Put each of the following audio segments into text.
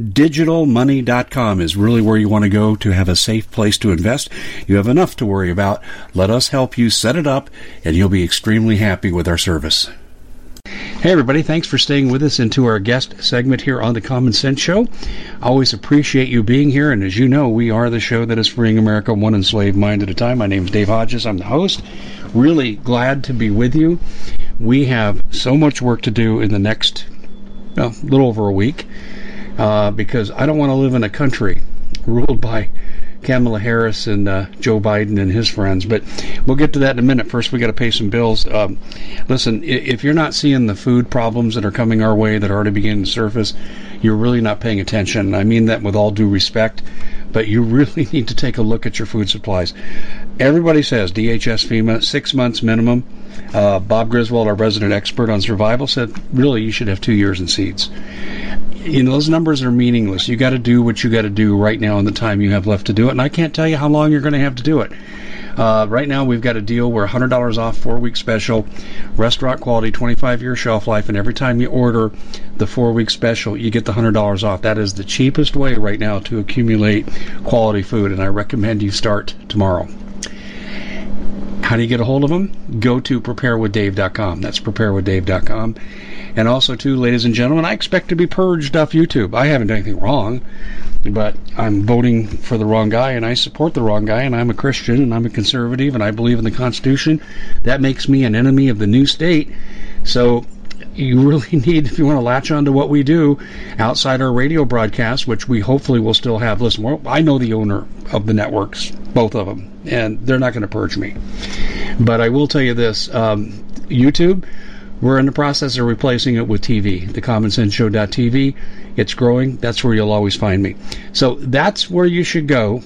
MyDigitalMoney.com is really where you want to go to have a safe place to invest. You have enough to worry about. Let us help you set it up, and you'll be extremely happy with our service. Hey, everybody, thanks for staying with us into our guest segment here on the Common Sense Show. Always appreciate you being here, and as you know, we are the show that is freeing America one enslaved mind at a time. My name is Dave Hodges, I'm the host. Really glad to be with you. We have so much work to do in the next well, little over a week uh, because I don't want to live in a country ruled by Kamala Harris and uh, Joe Biden and his friends. But we'll get to that in a minute. First, we got to pay some bills. Um, listen, if you're not seeing the food problems that are coming our way that are already beginning to surface, you're really not paying attention. I mean that with all due respect, but you really need to take a look at your food supplies. Everybody says DHS FEMA six months minimum. Uh, Bob Griswold, our resident expert on survival, said really you should have two years in seeds you know those numbers are meaningless. You got to do what you got to do right now in the time you have left to do it, and I can't tell you how long you're going to have to do it. Uh, right now, we've got a deal where $100 off, four week special, restaurant quality, 25 year shelf life, and every time you order the four week special, you get the $100 off. That is the cheapest way right now to accumulate quality food, and I recommend you start tomorrow. How do you get a hold of them? Go to preparewithdave.com. That's preparewithdave.com. And also, too, ladies and gentlemen, I expect to be purged off YouTube. I haven't done anything wrong, but I'm voting for the wrong guy, and I support the wrong guy, and I'm a Christian, and I'm a conservative, and I believe in the Constitution. That makes me an enemy of the new state. So you really need, if you want to latch on to what we do outside our radio broadcast, which we hopefully will still have. Listen, I know the owner of the networks, both of them, and they're not going to purge me. But I will tell you this um, YouTube, we're in the process of replacing it with TV, the Common Sense. It's growing. That's where you'll always find me. So that's where you should go,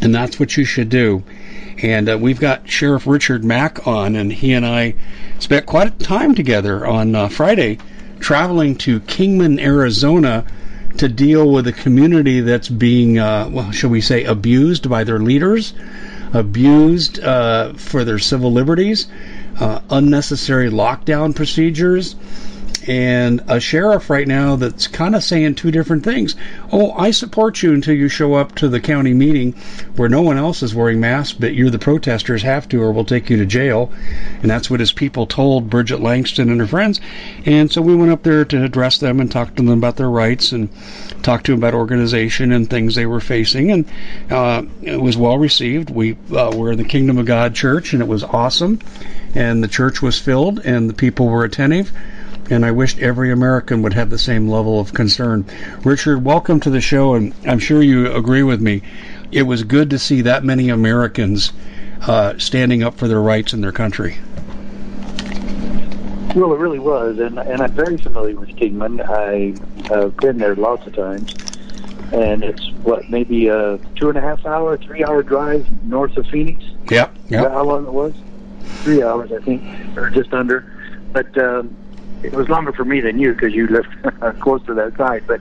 and that's what you should do. And uh, we've got Sheriff Richard Mack on, and he and I spent quite a time together on uh, Friday traveling to Kingman, Arizona to deal with a community that's being, uh, well, shall we say, abused by their leaders, abused uh, for their civil liberties uh, unnecessary lockdown procedures, and a sheriff right now that's kind of saying two different things. Oh, I support you until you show up to the county meeting where no one else is wearing masks, but you're the protesters, have to, or we'll take you to jail. And that's what his people told Bridget Langston and her friends. And so we went up there to address them and talk to them about their rights and talk to them about organization and things they were facing. And uh, it was well received. We uh, were in the Kingdom of God Church, and it was awesome and the church was filled and the people were attentive. And I wished every American would have the same level of concern. Richard, welcome to the show, and I'm sure you agree with me. It was good to see that many Americans uh, standing up for their rights in their country. Well, it really was, and and I'm very familiar with Kingman. I've uh, been there lots of times, and it's what maybe a two and a half hour, three hour drive north of Phoenix. Yep. Yep. how long it was? Three hours, I think, or just under. But um, it was longer for me than you because you lived close to that side. But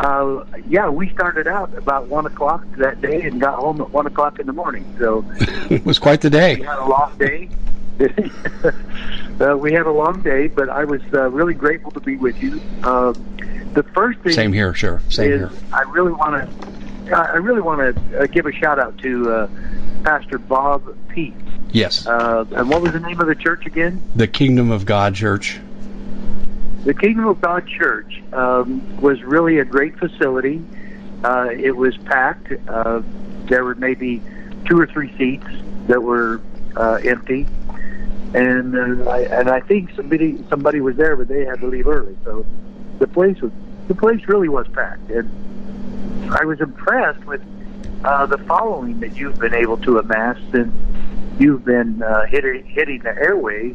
uh, yeah, we started out about one o'clock that day and got home at one o'clock in the morning. So it was quite the day. We had a long day. uh, we had a long day, but I was uh, really grateful to be with you. Uh, the first thing, same here, sure, same here. I really want to, I really want to uh, give a shout out to uh, Pastor Bob Pete. Yes. Uh, and what was the name of the church again? The Kingdom of God Church. The Kingdom of God Church um, was really a great facility. Uh, it was packed. Uh, there were maybe two or three seats that were uh, empty, and uh, I, and I think somebody somebody was there, but they had to leave early. So the place was the place really was packed, and I was impressed with uh, the following that you've been able to amass since you've been uh, hitting hitting the airways.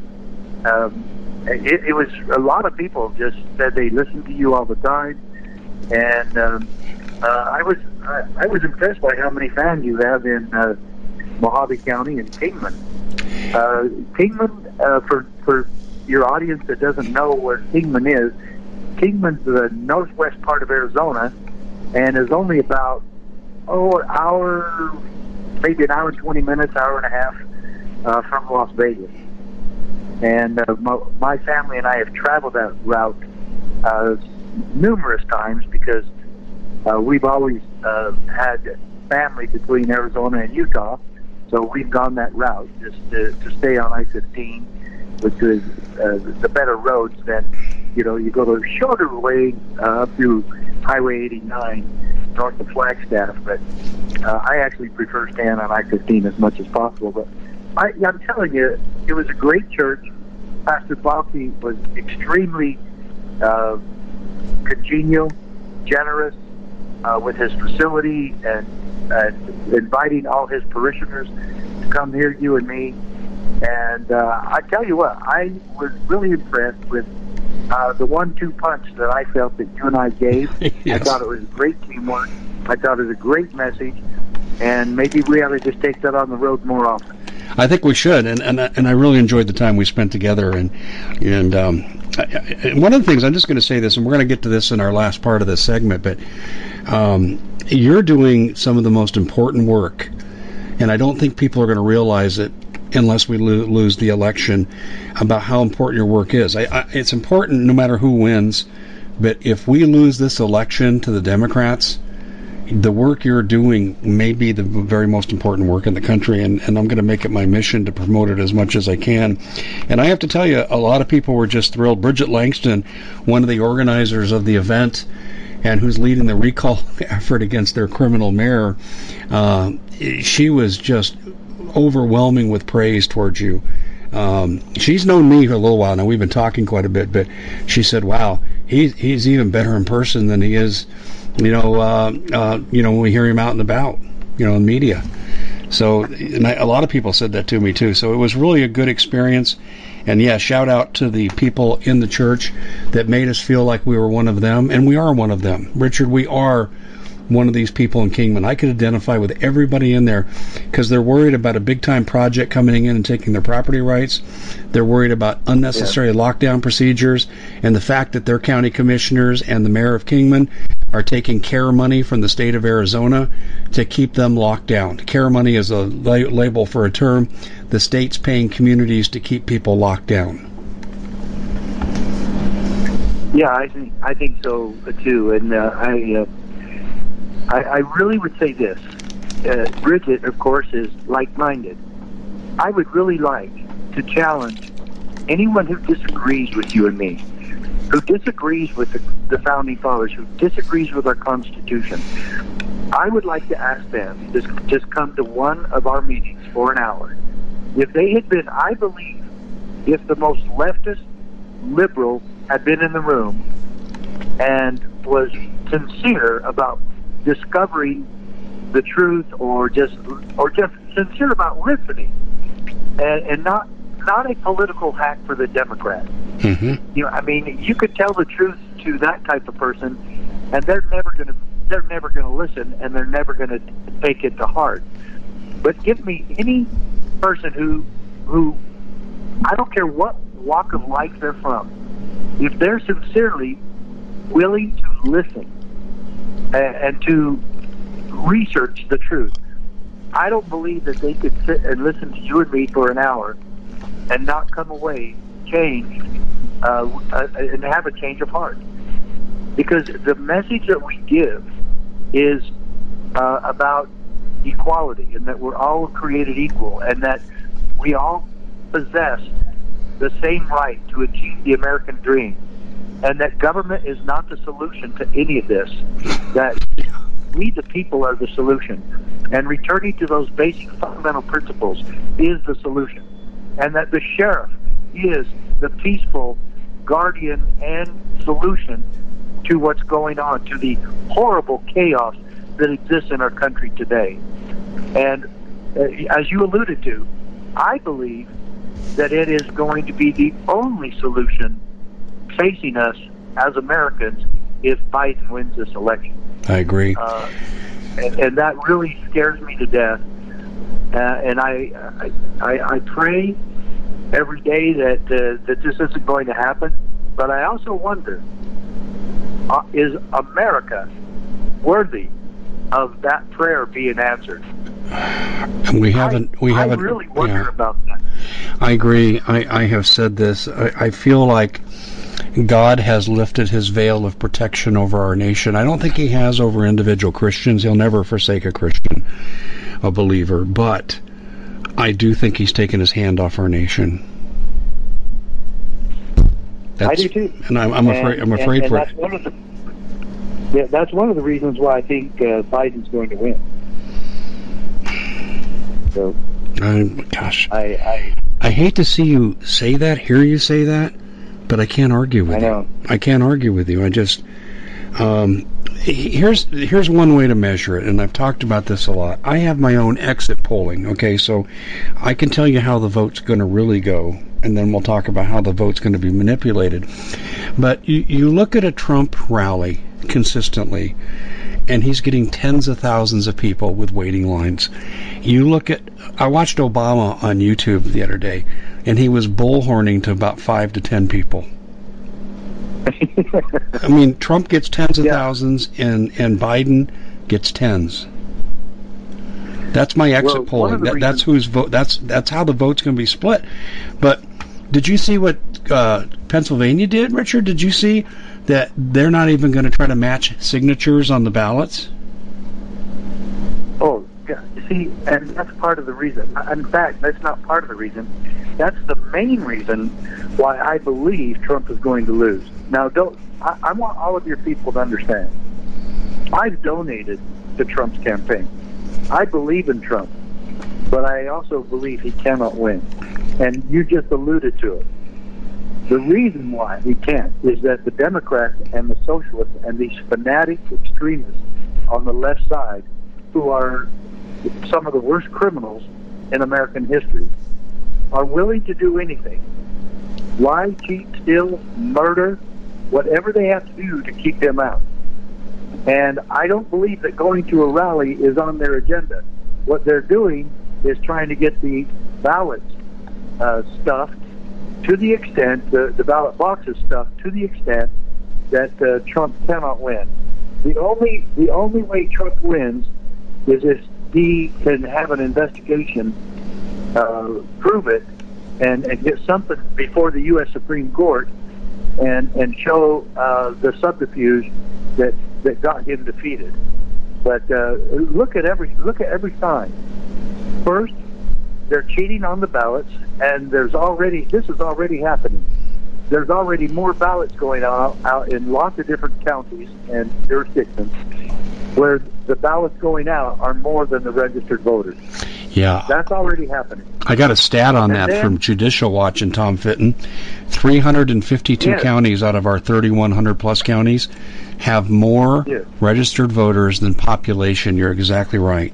Um, it, it was a lot of people just said they listened to you all the time, and um, uh, I was I, I was impressed by how many fans you have in uh, Mohave County and Kingman. Uh, Kingman, uh, for for your audience that doesn't know where Kingman is, Kingman's the northwest part of Arizona, and is only about oh an hour, maybe an hour and twenty minutes, hour and a half uh, from Las Vegas. And uh, my, my family and I have traveled that route uh, numerous times because uh, we've always uh, had family between Arizona and Utah, so we've gone that route just to, to stay on I-15, which is uh, the better roads than you know you go the shorter way uh, up through Highway 89 north of Flagstaff, but uh, I actually prefer staying on I-15 as much as possible. But I, I'm telling you, it was a great church. Pastor Balky was extremely uh, congenial, generous uh, with his facility, and uh, inviting all his parishioners to come hear you and me. And uh, I tell you what, I was really impressed with uh, the one-two punch that I felt that you and I gave. Yes. I thought it was great teamwork. I thought it was a great message, and maybe we ought to just take that on the road more often. I think we should, and and and I really enjoyed the time we spent together. And and um, I, I, one of the things I'm just going to say this, and we're going to get to this in our last part of this segment, but um, you're doing some of the most important work, and I don't think people are going to realize it unless we lo- lose the election about how important your work is. I, it's important no matter who wins, but if we lose this election to the Democrats the work you're doing may be the very most important work in the country, and, and I'm going to make it my mission to promote it as much as I can. And I have to tell you, a lot of people were just thrilled. Bridget Langston, one of the organizers of the event, and who's leading the recall effort against their criminal mayor, uh, she was just overwhelming with praise towards you. Um, she's known me for a little while now. We've been talking quite a bit, but she said, "Wow, he's he's even better in person than he is, you know, uh, uh, you know, when we hear him out and about, you know, in media." So, and I, a lot of people said that to me too. So it was really a good experience. And yeah, shout out to the people in the church that made us feel like we were one of them, and we are one of them. Richard, we are one of these people in Kingman. I could identify with everybody in there because they're worried about a big time project coming in and taking their property rights. They're worried about unnecessary lockdown procedures and the fact that their county commissioners and the mayor of Kingman are taking care money from the state of Arizona to keep them locked down. Care money is a la- label for a term. The state's paying communities to keep people locked down. Yeah, I think I think so too, and uh, I, uh, I I really would say this: uh, Bridget, of course, is like-minded. I would really like to challenge anyone who disagrees with you and me, who disagrees with the, the founding fathers, who disagrees with our Constitution. I would like to ask them to just, come to one of our meetings for an hour. If they had been, I believe, if the most leftist liberal had been in the room and was sincere about discovering the truth or just or just sincere about listening, and, and not not a political hack for the Democrat. Mm-hmm. You know, I mean, you could tell the truth to that type of person, and they're never going to they're never going to listen, and they're never going to take it to heart. But give me any person who who I don't care what walk of life they're from, if they're sincerely willing to listen and, and to research the truth, I don't believe that they could sit and listen to you and me for an hour and not come away changed uh, uh, and have a change of heart. Because the message that we give is uh, about equality and that we're all created equal and that we all possess the same right to achieve the American dream and that government is not the solution to any of this. That we, the people, are the solution. And returning to those basic fundamental principles is the solution. And that the sheriff is the peaceful guardian and solution to what's going on, to the horrible chaos that exists in our country today. And uh, as you alluded to, I believe that it is going to be the only solution facing us as Americans if Biden wins this election. I agree. Uh, and, and that really scares me to death. Uh, and I, I, I pray every day that uh, that this isn't going to happen. But I also wonder: uh, is America worthy of that prayer being answered? And we haven't. I, we haven't. I really wonder yeah. about that. I agree. I, I have said this. I, I feel like God has lifted his veil of protection over our nation. I don't think he has over individual Christians. He'll never forsake a Christian, a believer. But I do think he's taken his hand off our nation. I do too. And I'm, I'm afraid. I'm afraid and, for. and that's one of the yeah, that's one of the reasons why I think uh, Biden's going to win. So I, gosh, I, I I hate to see you say that, hear you say that, but I can't argue with I know. you. I can't argue with you. I just um, here's here's one way to measure it, and I've talked about this a lot. I have my own exit polling. Okay, so I can tell you how the vote's going to really go, and then we'll talk about how the vote's going to be manipulated. But you, you look at a Trump rally consistently, and he's getting tens of thousands of people with waiting lines. You look at, I watched Obama on YouTube the other day, and he was bullhorning to about five to ten people. I mean, Trump gets tens of Yeah. thousands, and and Biden gets tens. That's my exit Well, polling. That, that's who's vote. That's that's how the vote's going to be split. But did you see what uh, Pennsylvania did, Richard? Did you see that they're not even going to try to match signatures on the ballots? See, and that's part of the reason. In fact, that's not part of the reason. That's the main reason why I believe Trump is going to lose. Now, don't. I, I want all of your people to understand. I've donated to Trump's campaign. I believe in Trump, but I also believe he cannot win. And you just alluded to it. The reason why he can't is that the Democrats and the socialists and these fanatic extremists on the left side, who are some of the worst criminals in American history, are willing to do anything lie, cheat, steal, murder, whatever they have to do to keep them out. And I don't believe that going to a rally is on their agenda. What they're doing is trying to get the ballots uh, stuffed to the extent, the, the ballot boxes stuffed to the extent that uh, Trump cannot win. The only the only way Trump wins is if he can have an investigation, uh, prove it, and, and get something before the U.S. Supreme Court, and and show uh, the subterfuge that that got him defeated. But uh, look at every look at every sign. First, they're cheating on the ballots, and there's already this is already happening. There's already more ballots going out, out in lots of different counties and jurisdictions where the ballots going out are more than the registered voters. Yeah, That's already happening. I got a stat on And that then- from Judicial Watch and Tom Fitton. 352 Yes. counties out of our 3,100 plus counties have more Yes. registered voters than population. You're exactly right.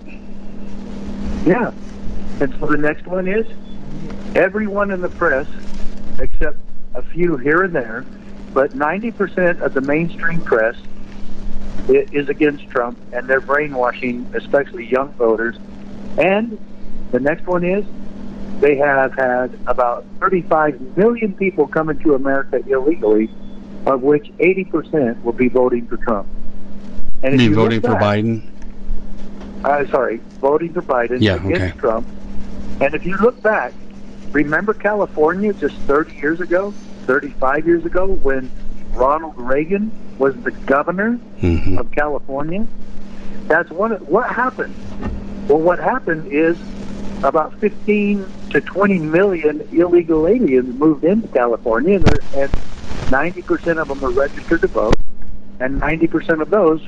Yeah. And so the next one is everyone in the press, except a few here and there, but 90% of the mainstream press is against Trump, and they're brainwashing, especially young voters. And the next one is they have had about 35 million people come into America illegally, of which 80% will be voting for Trump. And you voting back, for Biden? Uh, sorry, voting for Biden yeah, against okay. Trump. And if you look back, remember California just 30 years ago, 35 years ago, when Ronald Reagan was the governor mm-hmm. of California? That's what what happened? Well, what happened is about 15 to 20 million illegal aliens moved into California, and, and 90% of them are registered to vote, and 90% of those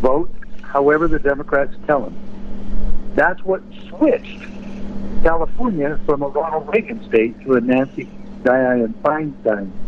vote however the Democrats tell them. That's what switched California from a Ronald Reagan state to a Nancy Dianne Feinstein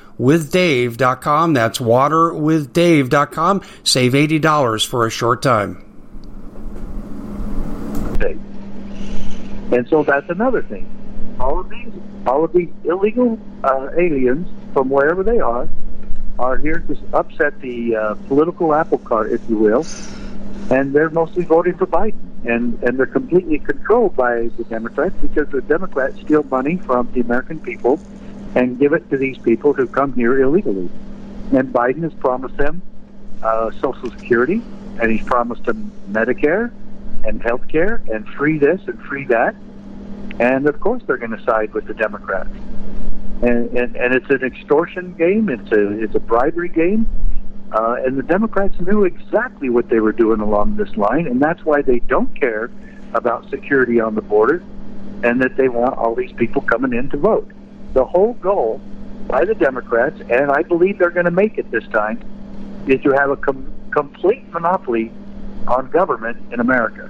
waterwithdave.com. That's waterwithdave.com. Save $80 for a short time. And so that's another thing. All of these, all of these illegal uh, aliens from wherever they are, are here to upset the uh, political apple cart, if you will, and they're mostly voting for Biden, and and they're completely controlled by the Democrats because the Democrats steal money from the American people and give it to these people who come here illegally. And Biden has promised them uh, Social Security, and he's promised them Medicare and health care and free this and free that. And of course, they're going to side with the Democrats. And, and, and it's an extortion game. It's a it's a bribery game. Uh, and the Democrats knew exactly what they were doing along this line, and that's why they don't care about security on the border, and that they want all these people coming in to vote the whole goal by the Democrats, and I believe they're going to make it this time, is to have a com- complete monopoly on government in America.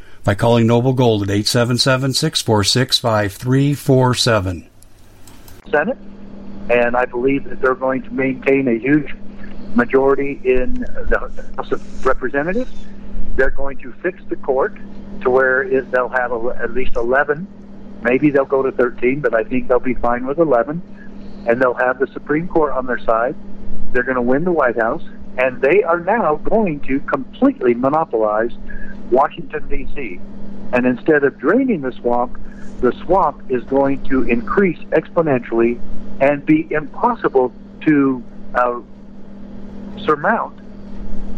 by calling Noble Gold at 877 646 5347. Senate, and I believe that they're going to maintain a huge majority in the House of Representatives. They're going to fix the court to where it, they'll have a, at least 11. Maybe they'll go to 13, but I think they'll be fine with 11. And they'll have the Supreme Court on their side. They're going to win the White House, and they are now going to completely monopolize Washington, D.C. And instead of draining the swamp, the swamp is going to increase exponentially and be impossible to uh, surmount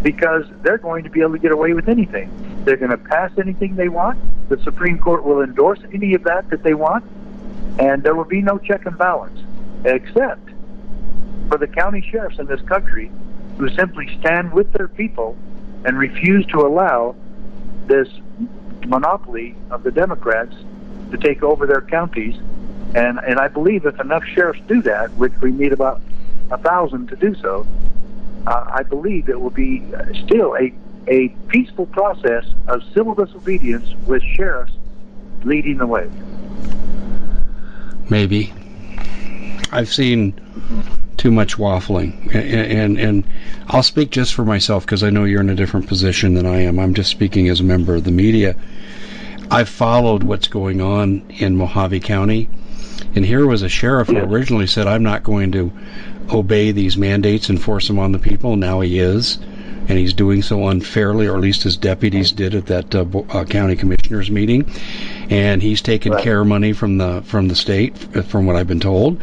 because they're going to be able to get away with anything. They're going to pass anything they want. The Supreme Court will endorse any of that that they want, and there will be no check and balance, except for the county sheriffs in this country who simply stand with their people and refuse to allow this monopoly of the Democrats to take over their counties. And, and I believe if enough sheriffs do that, which we need about a thousand to do so, uh, I believe it will be still a, a peaceful process of civil disobedience with sheriffs leading the way. Maybe. I've seen too much waffling, and and, and I'll speak just for myself because I know you're in a different position than I am. I'm just speaking as a member of the media. I've followed what's going on in Mohave County, and here was a sheriff who originally said, "I'm not going to obey these mandates and force them on the people." Now he is, and he's doing so unfairly, or at least his deputies did at that uh, uh, county commissioners meeting. And he's taken right. care money from the from the state, from what I've been told.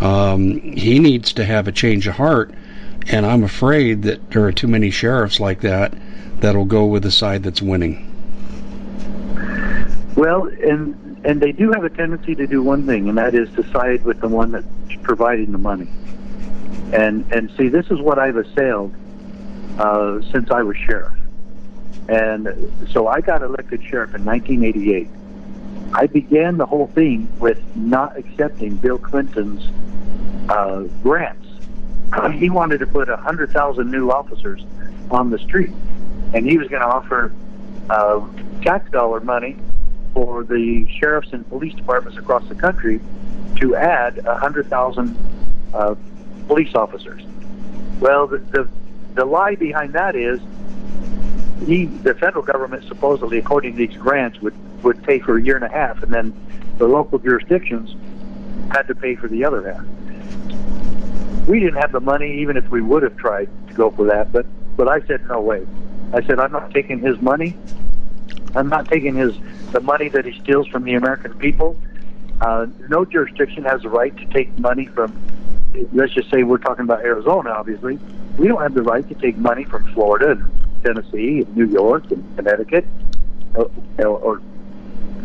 Um, he needs to have a change of heart, and I'm afraid that there are too many sheriffs like that that'll go with the side that's winning. Well, and and they do have a tendency to do one thing, and that is to side with the one that's providing the money. And and see, this is what I've assailed uh, since I was sheriff. And so I got elected sheriff in 1988. I began the whole thing with not accepting Bill Clinton's uh, grants. He wanted to put a hundred thousand new officers on the street, and he was going to offer uh, tax dollar money for the sheriffs and police departments across the country to add a hundred thousand uh, police officers. Well, the, the the lie behind that is he, the federal government, supposedly, according to these grants, would would pay for a year and a half, and then the local jurisdictions had to pay for the other half. We didn't have the money, even if we would have tried to go for that. But but I said no way. I said I'm not taking his money. I'm not taking his the money that he steals from the American people. Uh, no jurisdiction has the right to take money from. Let's just say we're talking about Arizona. Obviously, we don't have the right to take money from Florida and Tennessee and New York and Connecticut or, or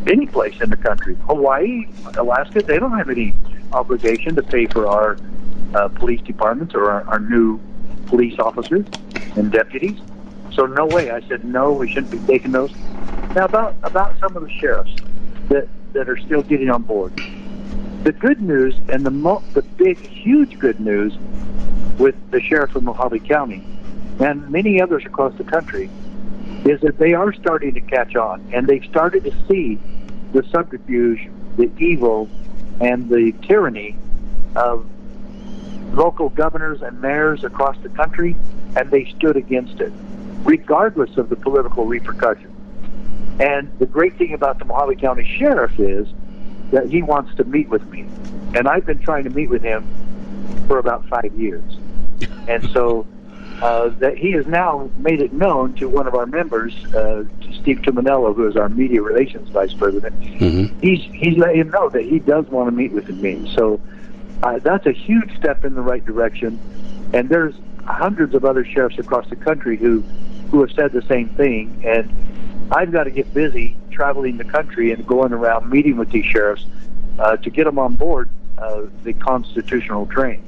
any place in the country. Hawaii, Alaska, they don't have any obligation to pay for our uh, police departments or our, our new police officers and deputies. So no way. I said no. We shouldn't be taking those. Now about about some of the sheriffs that that are still getting on board. The good news and the mo- the big huge good news with the sheriff of Mohave County and many others across the country is that they are starting to catch on and they've started to see the subterfuge, the evil, and the tyranny of local governors and mayors across the country, and they stood against it, regardless of the political repercussions. And the great thing about the Mohave County Sheriff is that he wants to meet with me. And I've been trying to meet with him for about five years. And so uh, that he has now made it known to one of our members, uh, Steve Tuminello, who is our media relations vice president. Mm-hmm. He's he's let him know that he does want to meet with me. So uh, that's a huge step in the right direction. And there's hundreds of other sheriffs across the country who who have said the same thing. And I've got to get busy traveling the country and going around meeting with these sheriffs uh, to get them on board uh, the constitutional train.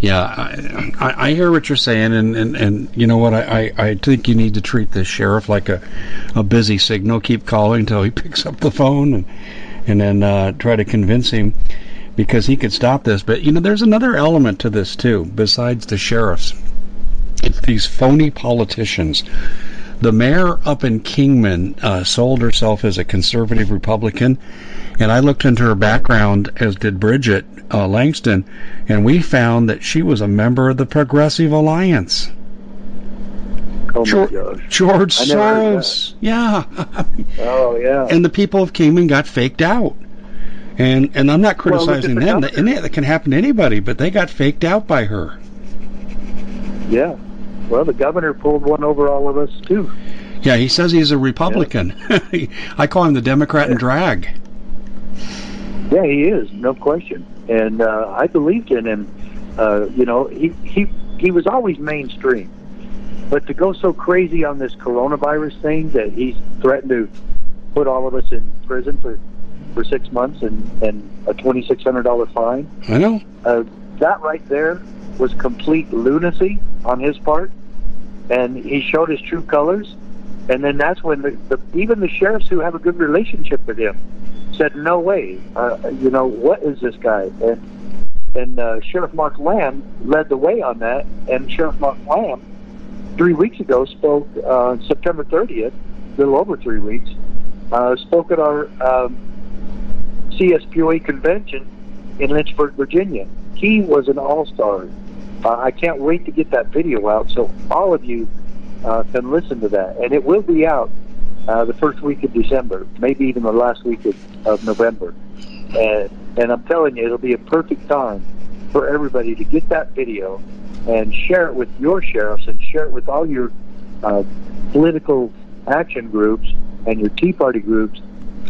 Yeah, I, I, I hear what you're saying, and, and, and you know what? I, I, I think you need to treat the sheriff like a, a busy signal. Keep calling until he picks up the phone, and and then uh, try to convince him because he could stop this. But you know, there's another element to this too, besides the sheriffs. It's these phony politicians. The mayor up in Kingman uh, sold herself as a conservative Republican, and I looked into her background, as did Bridget uh, Langston, and we found that she was a member of the Progressive Alliance. Oh George. George I never heard Soros. Yeah. Oh yeah. and the people of Kingman got faked out. And and I'm not Well, criticizing the them. governor. That can happen to anybody, but they got faked out by her. yeah. Well, the governor pulled one over all of us too. Yeah, he says he's a Republican. I call him the Democrat in drag. Yeah, he is, no question. And uh, I believed in him. Uh, you know, he he he was always mainstream, but to go so crazy on this coronavirus thing that he's threatened to put all of us in prison for for six months and and a twenty six hundred dollar fine. I know. Uh, that right there was complete lunacy on his part, and he showed his true colors. And then that's when the, the even the sheriffs who have a good relationship with him said, "No way, uh, you know what is this guy?" And and uh, Sheriff Mark Lamb led the way on that. And Sheriff Mark Lamb, three weeks ago, spoke uh, September 30th, a little over three weeks, uh, spoke at our um, CSPOA convention in Lynchburg, Virginia. He was an all-star. Uh, I can't wait to get that video out so all of you uh, can listen to that, and it will be out uh, the first week of December, maybe even the last week of, of November. And and I'm telling you, it'll be a perfect time for everybody to get that video and share it with your sheriffs and share it with all your uh, political action groups and your Tea Party groups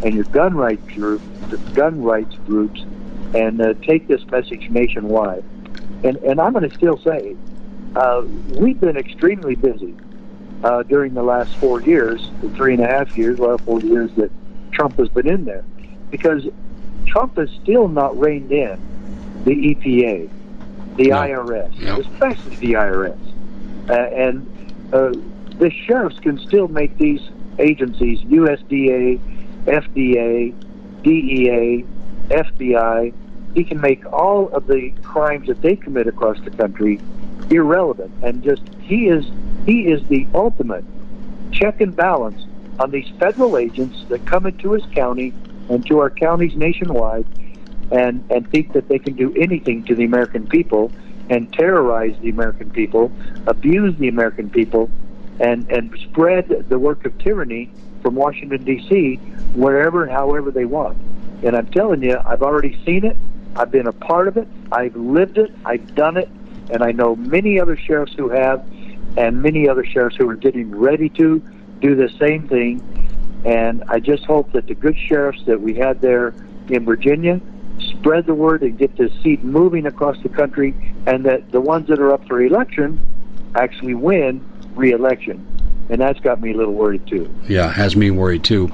and your gun rights group, gun rights groups, and uh, take this message nationwide. And and I'm going to still say, uh, we've been extremely busy uh, during the last four years, the three and a half years, well, four years that Trump has been in there, because Trump has still not reined in the EPA, the No. IRS, No. especially the IRS, uh, and uh, the sheriffs can still make these agencies, USDA, FDA, DEA, FBI, he can make all of the crimes that they commit across the country irrelevant and just he is he is the ultimate check and balance on these federal agents that come into his county and to our counties nationwide and and think that they can do anything to the American people and terrorize the American people, abuse the American people and and spread the work of tyranny from Washington D.C. wherever and however they want. And I'm telling you, I've already seen it. I've been a part of it. I've lived it. I've done it. And I know many other sheriffs who have, and many other sheriffs who are getting ready to do the same thing. And I just hope that the good sheriffs that we had there in Virginia spread the word and get this seed moving across the country, and that the ones that are up for election actually win re-election. And that's got me a little worried too. Yeah, has me worried too.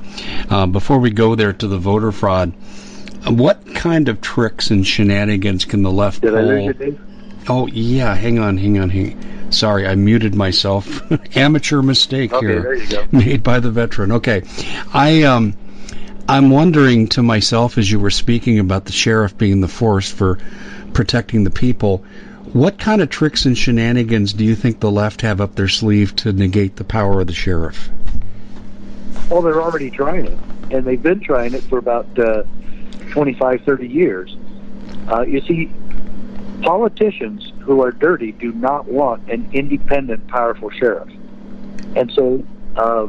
Uh, before we go there to the voter fraud, what kind of tricks and shenanigans can the left Did I pull? Oh yeah, hang on, hang on, hang. Sorry, I muted myself. Amateur mistake Okay, here, there you go. made by the veteran. Okay, I um, I'm wondering to myself as you were speaking about the sheriff being the force for protecting the people. What kind of tricks and shenanigans do you think the left have up their sleeve to negate the power of the sheriff? Well, they're already trying it, and they've been trying it for about uh, 25, 30 years. Uh, you see, politicians who are dirty do not want an independent, powerful sheriff. And so, uh,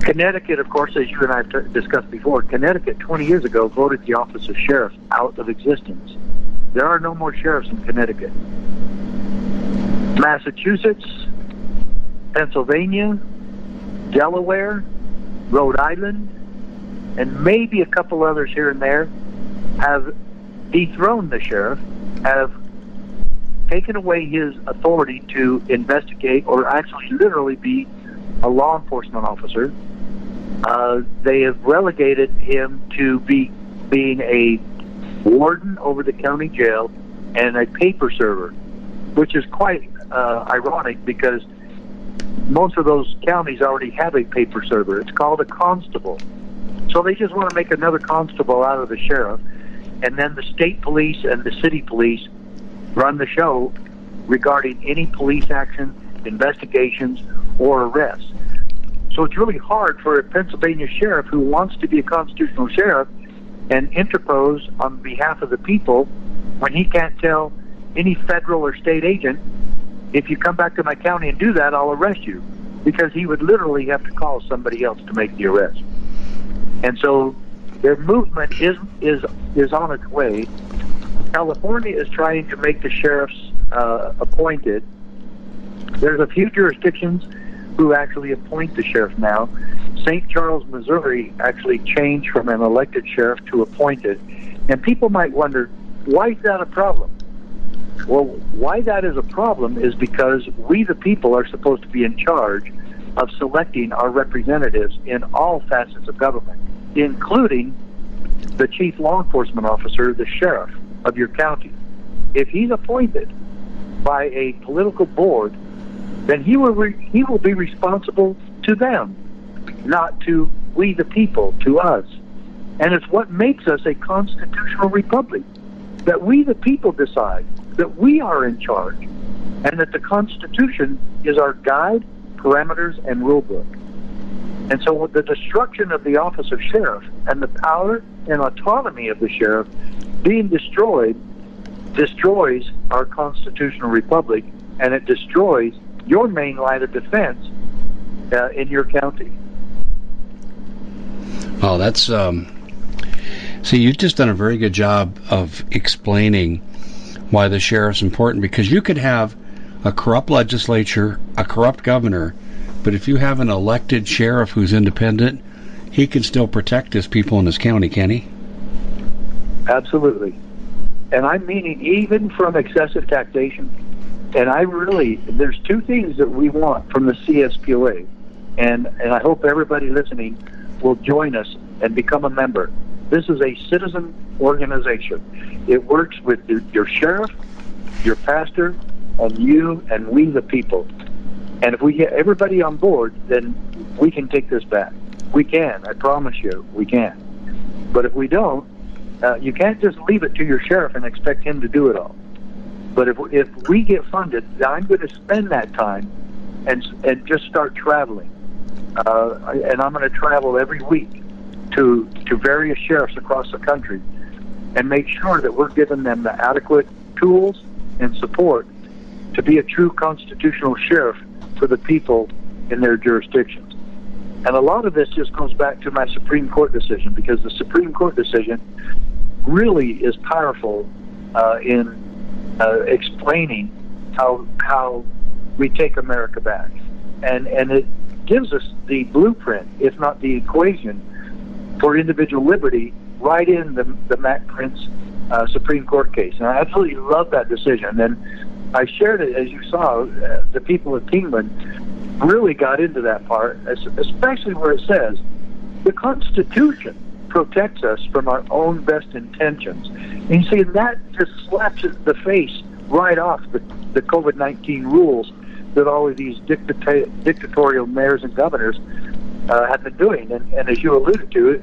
Connecticut, of course, as you and I have t- discussed before, Connecticut 20 years ago voted the office of sheriff out of existence. There are no more sheriffs in Connecticut. Massachusetts, Pennsylvania, Delaware, Rhode Island, and maybe a couple others here and there have dethroned the sheriff, have taken away his authority to investigate or actually literally be a law enforcement officer, uh, they have relegated him to be being a warden over the county jail and a paper server, which is quite uh, ironic because most of those counties already have a paper server. It's called a constable. So they just want to make another constable out of the sheriff, and then the state police and the city police run the show regarding any police action, investigations, or arrests. So it's really hard for a Pennsylvania sheriff who wants to be a constitutional sheriff and interpose on behalf of the people when he can't tell any federal or state agent, if you come back to my county and do that, I'll arrest you. Because he would literally have to call somebody else to make the arrest. And so their movement is is is on its way. California is trying to make the sheriffs uh, appointed. There's a few jurisdictions who actually appoint the sheriff now. St. Charles, Missouri actually changed from an elected sheriff to appointed. And people might wonder, why is that a problem? Well, why that is a problem is because we, the people, are supposed to be in charge of selecting our representatives in all facets of government, including the chief law enforcement officer, the sheriff of your county. If he's appointed by a political board, then he will re- he will be responsible to them, not to we the people, to us. And it's what makes us a constitutional republic that we the people decide that we are in charge and that the Constitution is our guide, parameters, and rule book. And so the destruction of the office of sheriff and the power and autonomy of the sheriff being destroyed destroys our constitutional republic and it destroys your main line of defense uh, in your county. Oh, that's um, see, you've just done a very good job of explaining why the sheriff's important because you could have a corrupt legislature, a corrupt governor, but if you have an elected sheriff who's independent, he can still protect his people in his county, can he? Absolutely. And I'm meaning even from excessive taxation. And I really, there's two things that we want from the CSPOA. And, and I hope everybody listening will join us and become a member. This is a citizen organization. It works with your, your sheriff, your pastor, and you and we the people. And if we get everybody on board, then we can take this back. We can. I promise you, we can. But if we don't, uh, you can't just leave it to your sheriff and expect him to do it all. But if if we get funded, I'm going to spend that time and and just start traveling. Uh, and I'm going to travel every week to to various sheriffs across the country and make sure that we're giving them the adequate tools and support to be a true constitutional sheriff for the people in their jurisdictions. And a lot of this just goes back to my Supreme Court decision because the Supreme Court decision really is powerful uh, in uh, explaining how how we take America back, and and it gives us the blueprint, if not the equation, for individual liberty right in the the Mack Printz uh, Supreme Court case. And I absolutely love that decision. And I shared it as you saw. Uh, the people of Kingman really got into that part, especially where it says the Constitution protects us from our own best intentions. And you see, that just slaps the face right off the, the COVID 19 rules that all of these dictata- dictatorial mayors and governors uh, have been doing. And, and as you alluded to,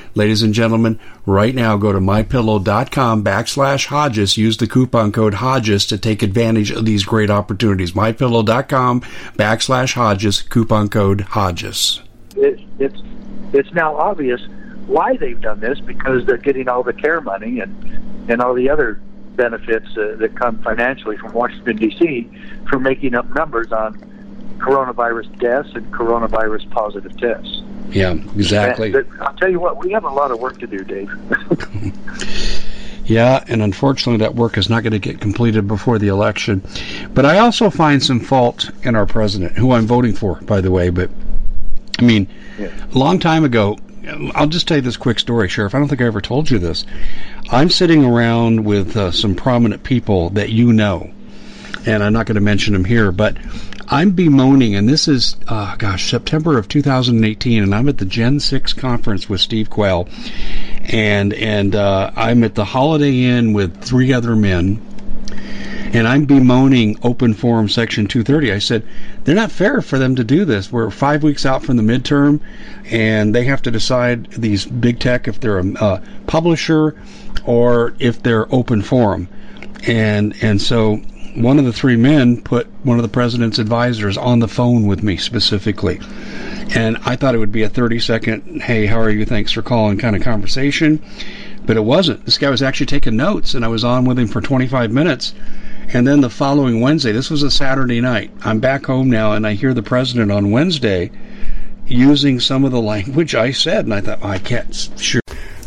Ladies and gentlemen, right now go to mypillow.com backslash Hodges. Use the coupon code Hodges to take advantage of these great opportunities. Mypillow.com backslash Hodges, coupon code Hodges. It's, it's, it's now obvious why they've done this because they're getting all the care money and, and all the other benefits uh, that come financially from Washington, D.C. for making up numbers on coronavirus deaths and coronavirus positive tests. Yeah, exactly. And I'll tell you what, we have a lot of work to do, Dave. Yeah, and unfortunately, that work is not going to get completed before the election. But I also find some fault in our president, who I'm voting for, by the way. But I mean, yeah. a long time ago, I'll just tell you this quick story, Sheriff. I don't think I ever told you this. I'm sitting around with uh, some prominent people that you know, and I'm not going to mention them here, but I'm bemoaning, and this is, uh, gosh, September of 2018, and I'm at the Gen 6 conference with Steve Quayle, and and uh, I'm at the Holiday Inn with three other men, and I'm bemoaning Open Forum Section 230. I said they're not fair for them to do this. We're five weeks out from the midterm, and they have to decide these big tech if they're a uh, publisher or if they're open forum, and and so one of the three men put one of the president's advisors on the phone with me specifically. And I thought it would be a 30 second, hey, how are you? Thanks for calling kind of conversation. But it wasn't. This guy was actually taking notes, and I was on with him for 25 minutes. And then the following Wednesday, this was a Saturday night, I'm back home now, and I hear the president on Wednesday using some of the language I said. And I thought, I can't, sure.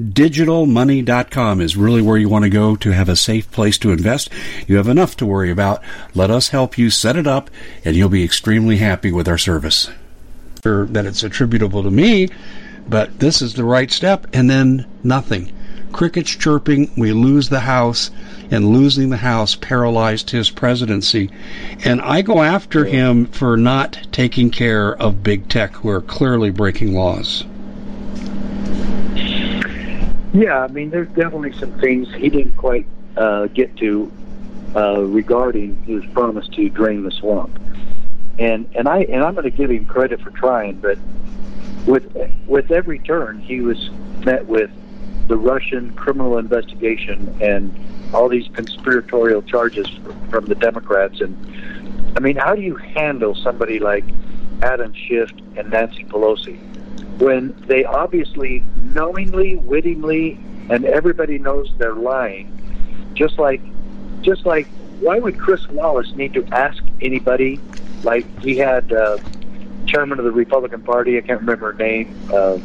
MyDigitalMoney.com is really where you want to go to have a safe place to invest. You have enough to worry about. Let us help you set it up, and you'll be extremely happy with our service. Sure That it's attributable to me, but this is the right step, and then nothing crickets chirping, we lose the House, and losing the House paralyzed his presidency. And I go after him for not taking care of big tech, who are clearly breaking laws. Yeah, I mean, there's definitely some things he didn't quite uh, get to uh, regarding his promise to drain the swamp. And and I and I'm going to give him credit for trying, but with with every turn he was met with the Russian criminal investigation and all these conspiratorial charges from the Democrats. And I mean, how do you handle somebody like Adam Schiff and Nancy Pelosi when they obviously knowingly, wittingly, and everybody knows they're lying? Just like, just like, why would Chris Wallace need to ask anybody? Like he had uh, chairman of the Republican Party, I can't remember her name. Uh,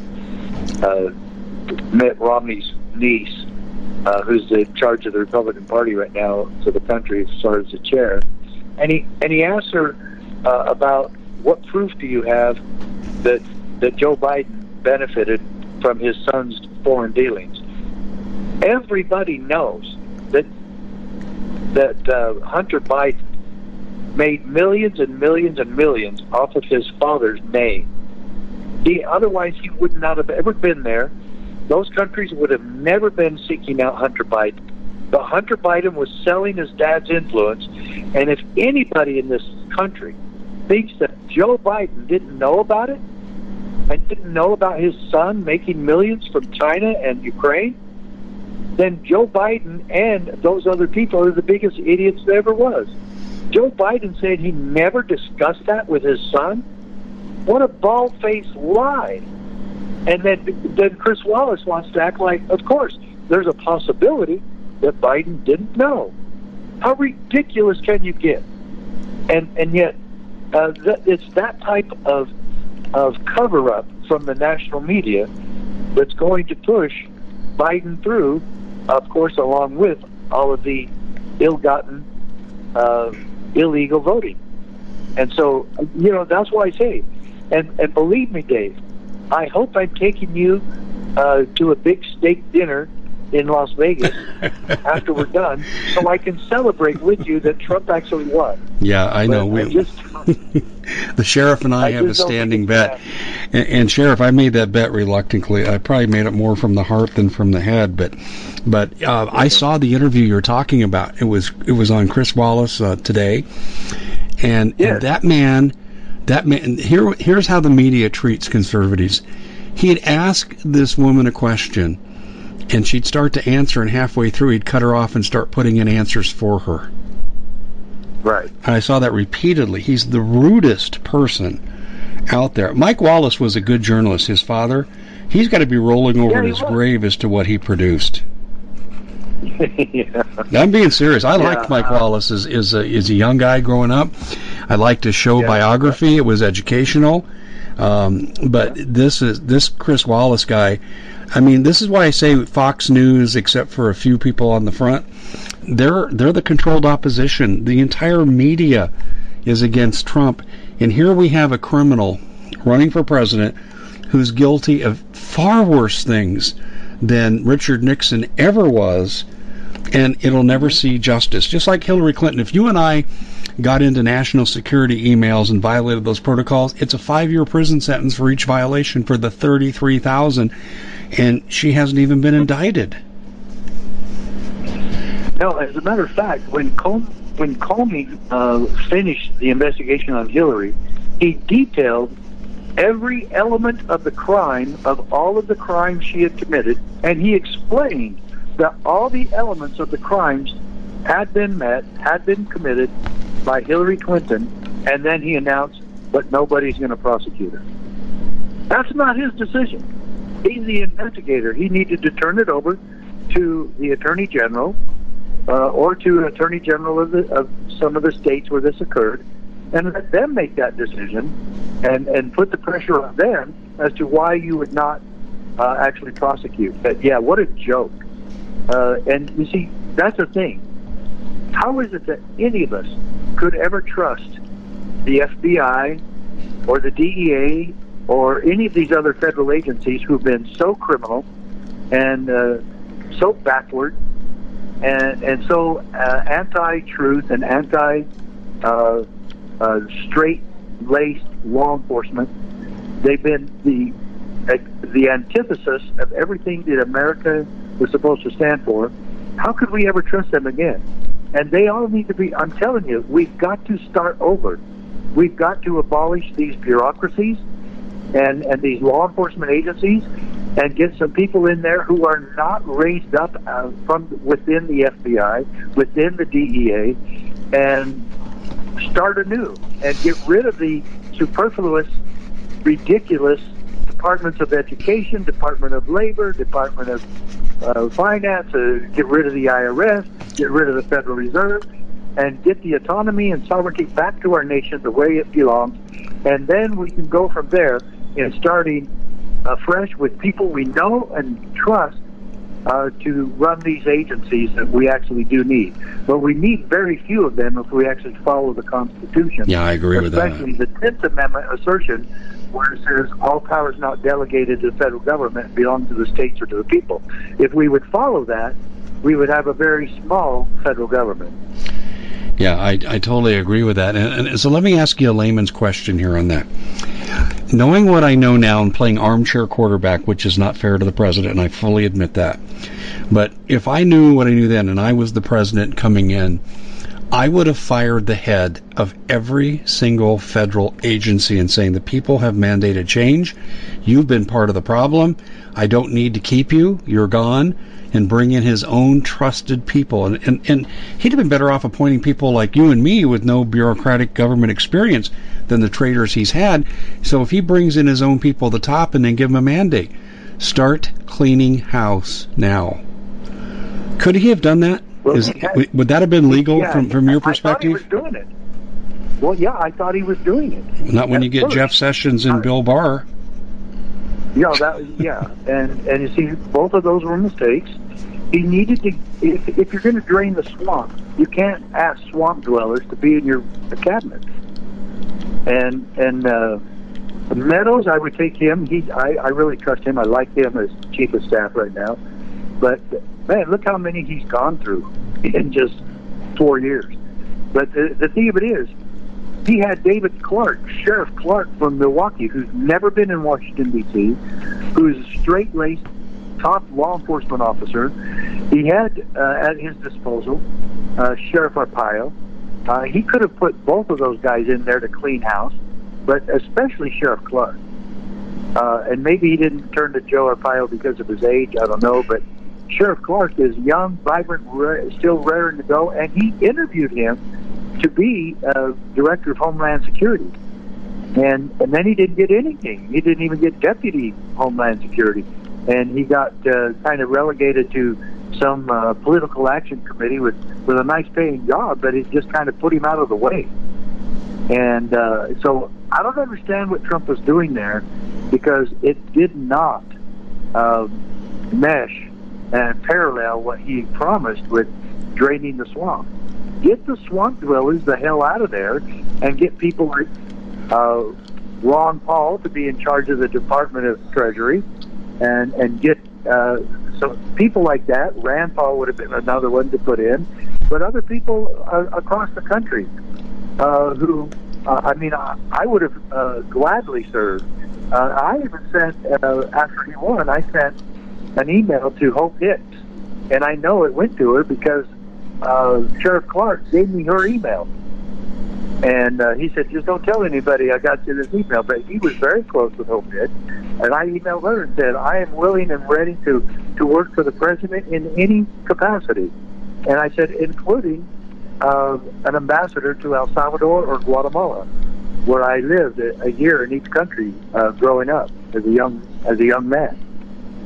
uh, Mitt Romney's niece, uh, who's in charge of the Republican Party right now for the country as far as the chair, and he and he asked her uh, about what proof do you have that that Joe Biden benefited from his son's foreign dealings. Everybody knows that that uh, Hunter Biden made millions and millions and millions off of his father's name. He otherwise he would not have ever been there those countries would have never been seeking out Hunter Biden. But Hunter Biden was selling his dad's influence, and if anybody in this country thinks that Joe Biden didn't know about it and didn't know about his son making millions from China and Ukraine, then Joe Biden and those other people are the biggest idiots there ever was. Joe Biden said he never discussed that with his son. What a bald faced lie. And then, then Chris Wallace wants to act like, of course, there's a possibility that Biden didn't know. How ridiculous can you get? And and yet, uh, th- it's that type of of cover up from the national media that's going to push Biden through, of course, along with all of the ill-gotten, uh, illegal voting. And so, you know, that's why I say, and and believe me, Dave, I hope I'm taking you uh, to a big steak dinner in Las Vegas after we're done, so I can celebrate with you that Trump actually won. Yeah, I know. we, I just, the sheriff and I, I have a standing bet. And, and Sheriff, I made that bet reluctantly. I probably made it more from the heart than from the head, but but uh, I saw the interview you're talking about. It was it was on Chris Wallace uh, today, and, Yes. and that man, that man. Here here's how the media treats conservatives. He'd asked this woman a question, and she'd start to answer, and halfway through he'd cut her off and start putting in answers for her. Right. And I saw that repeatedly. He's the rudest person out there. Mike Wallace was a good journalist. His father, he's got to be rolling over Yeah, in his was. grave as to what he produced. yeah. I'm being serious. I liked Mike Wallace as, as, a, as a young guy growing up. I liked his show Yeah. biography. It was educational. Um, but this is this Chris Wallace guy. I mean, this is why I say Fox News, except for a few people on the front, they're they're the controlled opposition. The entire media is against Trump, and here we have a criminal running for president who's guilty of far worse things than Richard Nixon ever was, and it'll never see justice. Just like Hillary Clinton, if you and I got into national security emails and violated those protocols, it's a five-year prison sentence for each violation for the thirty-three thousand, and she hasn't even been indicted. No, as a matter of fact, when Com- when Comey uh, finished the investigation on Hillary, he detailed every element of the crime of all of the crimes she had committed, and he explained that all the elements of the crimes had been met, had been committed by Hillary Clinton, and then he announced, "But nobody's going to prosecute her." That's not his decision. He's the investigator. He needed to turn it over to the Attorney General uh, or to an attorney general of, the, of some of the states where this occurred, and let them make that decision, and and put the pressure on them as to why you would not uh, actually prosecute. But yeah, what a joke! Uh, and you see, that's the thing. How is it that any of us could ever trust the FBI or the DEA or any of these other federal agencies who've been so criminal and uh, so backward and and so uh, anti-truth and anti uh, uh, straight-laced law enforcement. They've been the uh, the antithesis of everything that America was supposed to stand for. How could we ever trust them again? And they all need to be. I'm telling you, we've got to start over. We've got to abolish these bureaucracies and and these law enforcement agencies and get some people in there who are not raised up uh, from within the FBI, within the DEA, and start anew and get rid of the superfluous, ridiculous departments of education, Department of Labor, Department of uh, Finance, uh, get rid of the IRS, get rid of the Federal Reserve, and get the autonomy and sovereignty back to our nation the way it belongs. And then we can go from there in starting afresh with people we know and trust uh, to run these agencies that we actually do need. But we need very few of them if we actually follow the Constitution. Yeah, I agree with that. Especially the Tenth Amendment assertion, where it says all powers not delegated to the federal government belong to the states or to the people. If we would follow that, we would have a very small federal government. Yeah, I, I totally agree with that. And, and so let me ask you a layman's question here on that. Knowing what I know now and playing armchair quarterback, which is not fair to the president, and I fully admit that. But if I knew what I knew then and I was the president coming in, I would have fired the head of every single federal agency and saying the people have mandated change. You've been part of the problem. I don't need to keep you. You're gone. And bring in his own trusted people. And, and, and he'd have been better off appointing people like you and me with no bureaucratic government experience than the traitors he's had. So if he brings in his own people at the top and then give them a mandate, start cleaning house now. Could he have done that? Well, Is, had- would- that have been legal Yeah, from, from your I thought he perspective? was doing it. Well, yeah, I thought he was doing it. Not when At you get first. Jeff Sessions and I- Bill Barr. Yeah, that yeah, and and you see, both of those were mistakes. He needed to. If, if you're going to drain the swamp, you can't ask swamp dwellers to be in your cabinet. And and uh, Meadows, I would take him. He, I, I really trust him. I like him as chief of staff right now. But man, look how many he's gone through in just four years. But the, the thing of it is, he had David Clarke, Sheriff Clarke from Milwaukee, who's never been in Washington D.C., who's a straight-laced top law enforcement officer. He had uh, at his disposal uh, Sheriff Arpaio. Uh, he could have put both of those guys in there to clean house, but especially Sheriff Clarke. Uh, and maybe he didn't turn to Joe Arpaio because of his age. I don't know, but Sheriff Clarke is young, vibrant, ra- still raring to go, and he interviewed him to be director of Homeland Security. And and then he didn't get anything. He didn't even get deputy Homeland Security, and he got uh, kind of relegated to some uh, political action committee with with a nice paying job, but it just kind of put him out of the way. And uh, so I don't understand what Trump was doing there because it did not uh, mesh and parallel what he promised with draining the swamp. Get the swamp dwellers the hell out of there and get people like uh, Ron Paul to be in charge of the Department of Treasury and, and get uh, so people like that. Rand Paul would have been another one to put in, but other people uh, across the country uh, who, uh, I mean, I, I would have uh, gladly served. Uh, I even sent, uh, after he won, I sent an email to Hope Hicks, and I know it went to her because uh, Sheriff Clarke gave me her email. And uh, he said, just don't tell anybody I got you this email. But he was very close with Hope Hicks. And I emailed her and said, I am willing and ready to, to work for the president in any capacity. And I said, including uh, an ambassador to El Salvador or Guatemala, where I lived a, a year in each country uh, growing up as a young as a young man.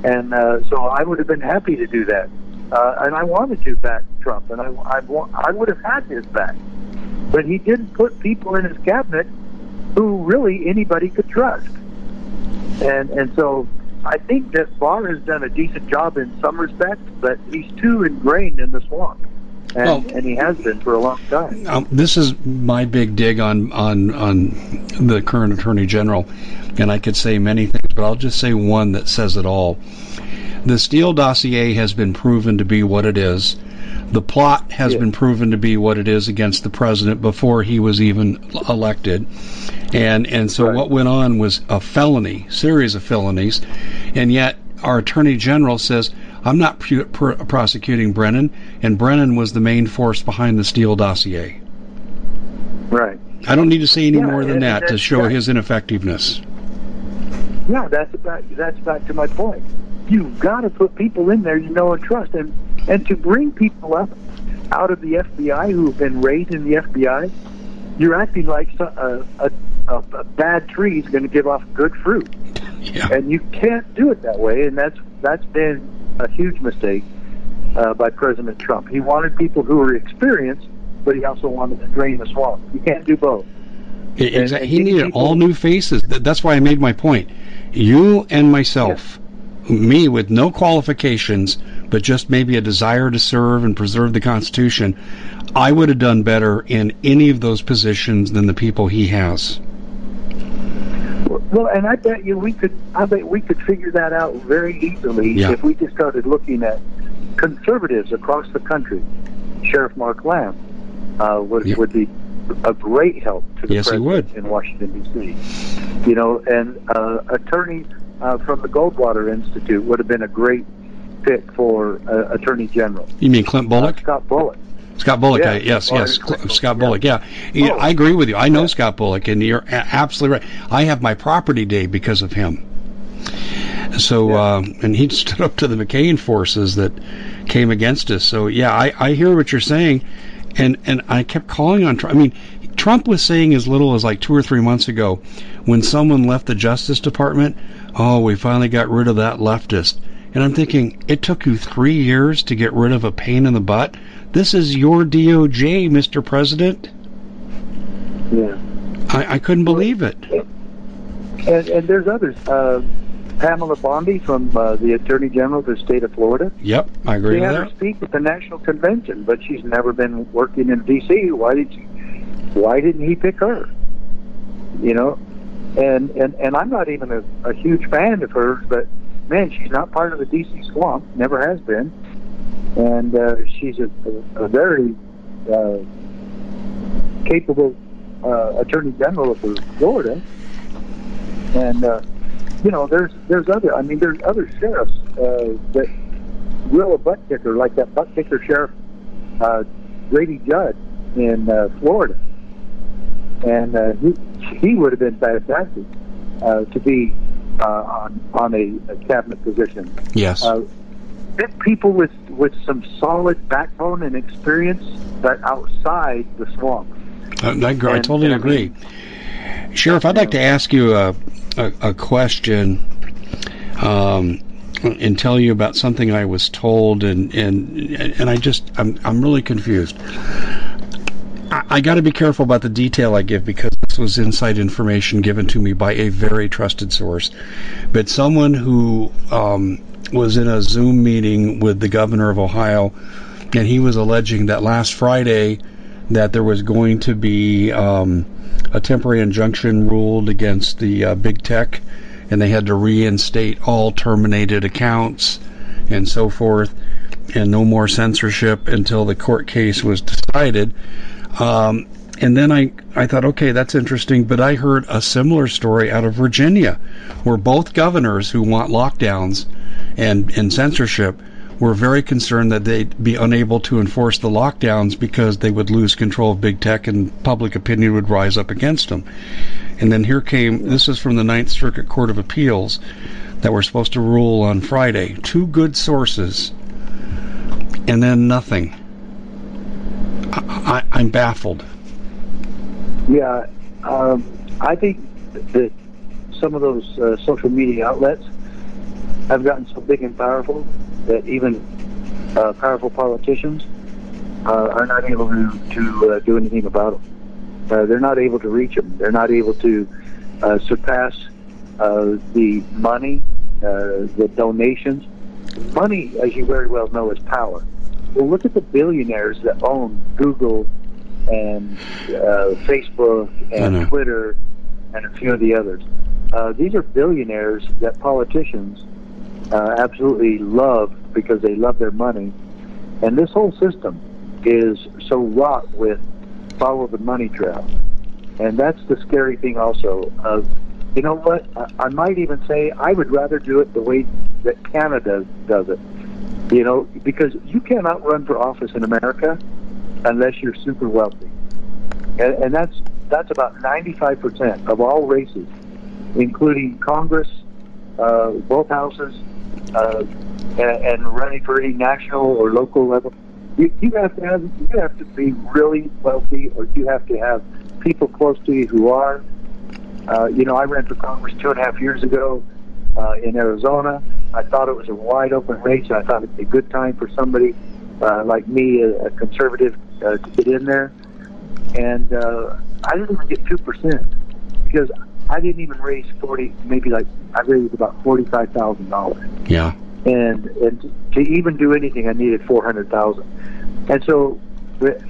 And uh, so I would have been happy to do that. Uh, and I wanted to back Trump, and I, I, I would have had his back. But he didn't put people in his cabinet who really anybody could trust. And and so I think that Barr has done a decent job in some respects, but he's too ingrained in the swamp. And, Well- and he has been for a long time. Um, this is my big dig on on on the current attorney general, and I could say many things, but I'll just say one that says it all. The Steele dossier has been proven to be what it is. The plot has Yeah. been proven to be what it is against the president before he was even elected, and and so Right. what went on was a felony, series of felonies, and yet our attorney general says. I'm not pu- pr- prosecuting Brennan, and Brennan was the main force behind the Steele dossier. Right. I don't need to say any Yeah, more than and that to show his ineffectiveness. Yeah, that's back. That's back to my point. You've got to put people in there you know and trust, and and to bring people up out of the FBI who have been raised in the FBI, you're acting like a, a, a, a bad tree is going to give off good fruit, Yeah. and you can't do it that way. And that's that's been a huge mistake uh, by President Trump. He wanted people who were experienced, but he also wanted to drain the swamp. You can't do both. Exa- and he needed people- all new faces. That's why I made my point. You and myself, me with no qualifications, but just maybe a desire to serve and preserve the Constitution, I would have done better in any of those positions than the people he has. Well, and I bet you we could. I bet we could figure that out very easily Yeah. if we just started looking at conservatives across the country. Sheriff Mark Lamb uh, would Yeah. would be a great help to the Yes, he president would. in Washington D.C. You know, and uh, attorney uh, from the Goldwater Institute would have been a great fit for uh, Attorney General. You mean Clint Uh, Bullock? Scott Bullock. Scott Bullock, Yeah. I, yes, yes, Bullock, Scott. Bullock, yeah. yeah Oh. I agree with you. I know Yeah. Scott Bullock, and you're a- absolutely right. I have my property day because of him. So, Yeah. uh, and he stood up to the McCain forces that came against us. So, yeah, I, I hear what you're saying, and and I kept calling on Trump. I mean, Trump was saying as little as like two or three months ago, when someone left the Justice Department, oh, we finally got rid of that leftist. And I'm thinking, it took you three years to get rid of a pain in the butt. This is your DOJ, Mr. President. Yeah. I, I couldn't believe it. And, and there's others. Uh, Pamela Bondi from uh, the Attorney General of the state of Florida. Yep, I agree She with had her that. speak at the national convention, but she's never been working in D.C. Why did she, Why didn't he pick her? You know, and and and I'm not even a, a huge fan of hers, but man, she's not part of the D.C. swamp. Never has been, and uh, she's a, a, a very uh, capable uh, Attorney General for Florida, and uh, you know, there's there's other. I mean, there's other sheriffs uh, that will a butt kicker like that butt kicker sheriff uh, Grady Judd in uh, Florida, and uh, he he would have been fantastic uh, to be uh, on on a, a cabinet position. Yes. Uh, get people with with some solid backbone and experience, but outside the swamp. I, I, I totally and I agree. mean- Sheriff, I'd like to ask you a, a, a question um, and tell you about something I was told, and, and, and I just, I'm, I'm really confused. I, got to be careful about the detail I give because this was inside information given to me by a very trusted source. But someone who um, was in a Zoom meeting with the governor of Ohio, and he was alleging that last Friday that there was going to be um, a temporary injunction ruled against the uh, big tech, and they had to reinstate all terminated accounts and so forth, and no more censorship until the court case was decided. Um, and then I, I thought, okay, that's interesting. But I heard a similar story out of Virginia, where both governors who want lockdowns and, and censorship were very concerned that they'd be unable to enforce the lockdowns because they would lose control of big tech and public opinion would rise up against them. And then here came this is from the Ninth Circuit Court of Appeals that were supposed to rule on Friday. Two good sources, and then nothing. I, I'm baffled. Yeah, um, I think that some of those uh, social media outlets have gotten so big and powerful that even uh, powerful politicians uh, are not able to, to uh, do anything about them. Uh, they're not able to reach them. They're not able to uh, surpass the money, the donations. Money, as you very well know, is power. Well, look at the billionaires that own Google and uh, Facebook and Twitter and a few of the others. Uh, these are billionaires that politicians uh, absolutely love because they love their money. And this whole system is so wrought with follow the money trail. And that's the scary thing also. Of, you know what? I, I might even say I would rather do it the way that Canada does it. You know, because you cannot run for office in America unless you're super wealthy. And, and that's that's about 95% of all races, including Congress, uh, both houses, uh, and, and running for any national or local level. You, you have to have you have to be really wealthy, or you have to have people close to you who are. Uh, you know, I ran for Congress two and a half years ago uh, in Arizona. I thought it was a wide open race. I thought it'd be a good time for somebody uh, like me, a, a conservative, uh, to get in there. And uh, I didn't even get two percent because I didn't even raise forty, maybe like I raised about forty five thousand dollars Yeah. and and to even do anything, I needed four hundred thousand. And so,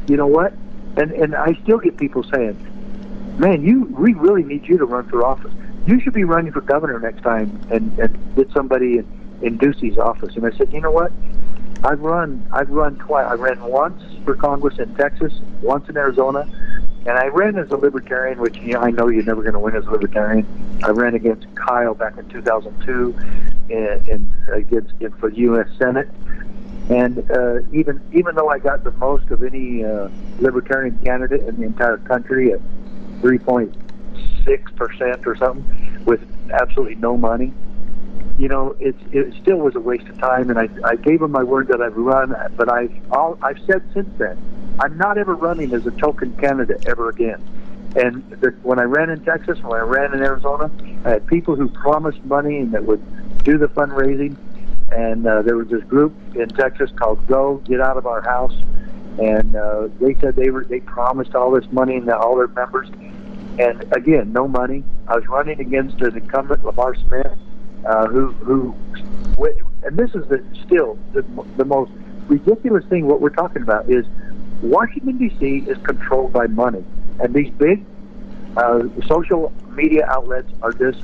you know what? And and I still get people saying, "Man, you we really need you to run for office. You should be running for governor next time." And and get somebody in in Ducey's office. And I said, "You know what? I've run I've run twice. I ran once for Congress in Texas, once in Arizona." And I ran as a libertarian, which you know, I know you're never going to win as a libertarian. I ran against Kyl back in 2002 in, in against in, for the U.S. Senate, and uh, even even though I got the most of any uh, libertarian candidate in the entire country at 3.6 percent or something, with absolutely no money, you know, it it still was a waste of time. And I I gave him my word that I'd run, but I've all I've said since then, I'm not ever running as a token candidate ever again. And the, when I ran in Texas, when I ran in Arizona, I had people who promised money and that would do the fundraising. And uh, there was this group in Texas called Go Get Out of Our House, and uh, they said they were they promised all this money to all their members. And again, no money. I was running against an incumbent, Lamar Smith, uh, who who, and this is the still the, the most ridiculous thing. What we're talking about is Washington D.C. is controlled by money, and these big uh, social media outlets are just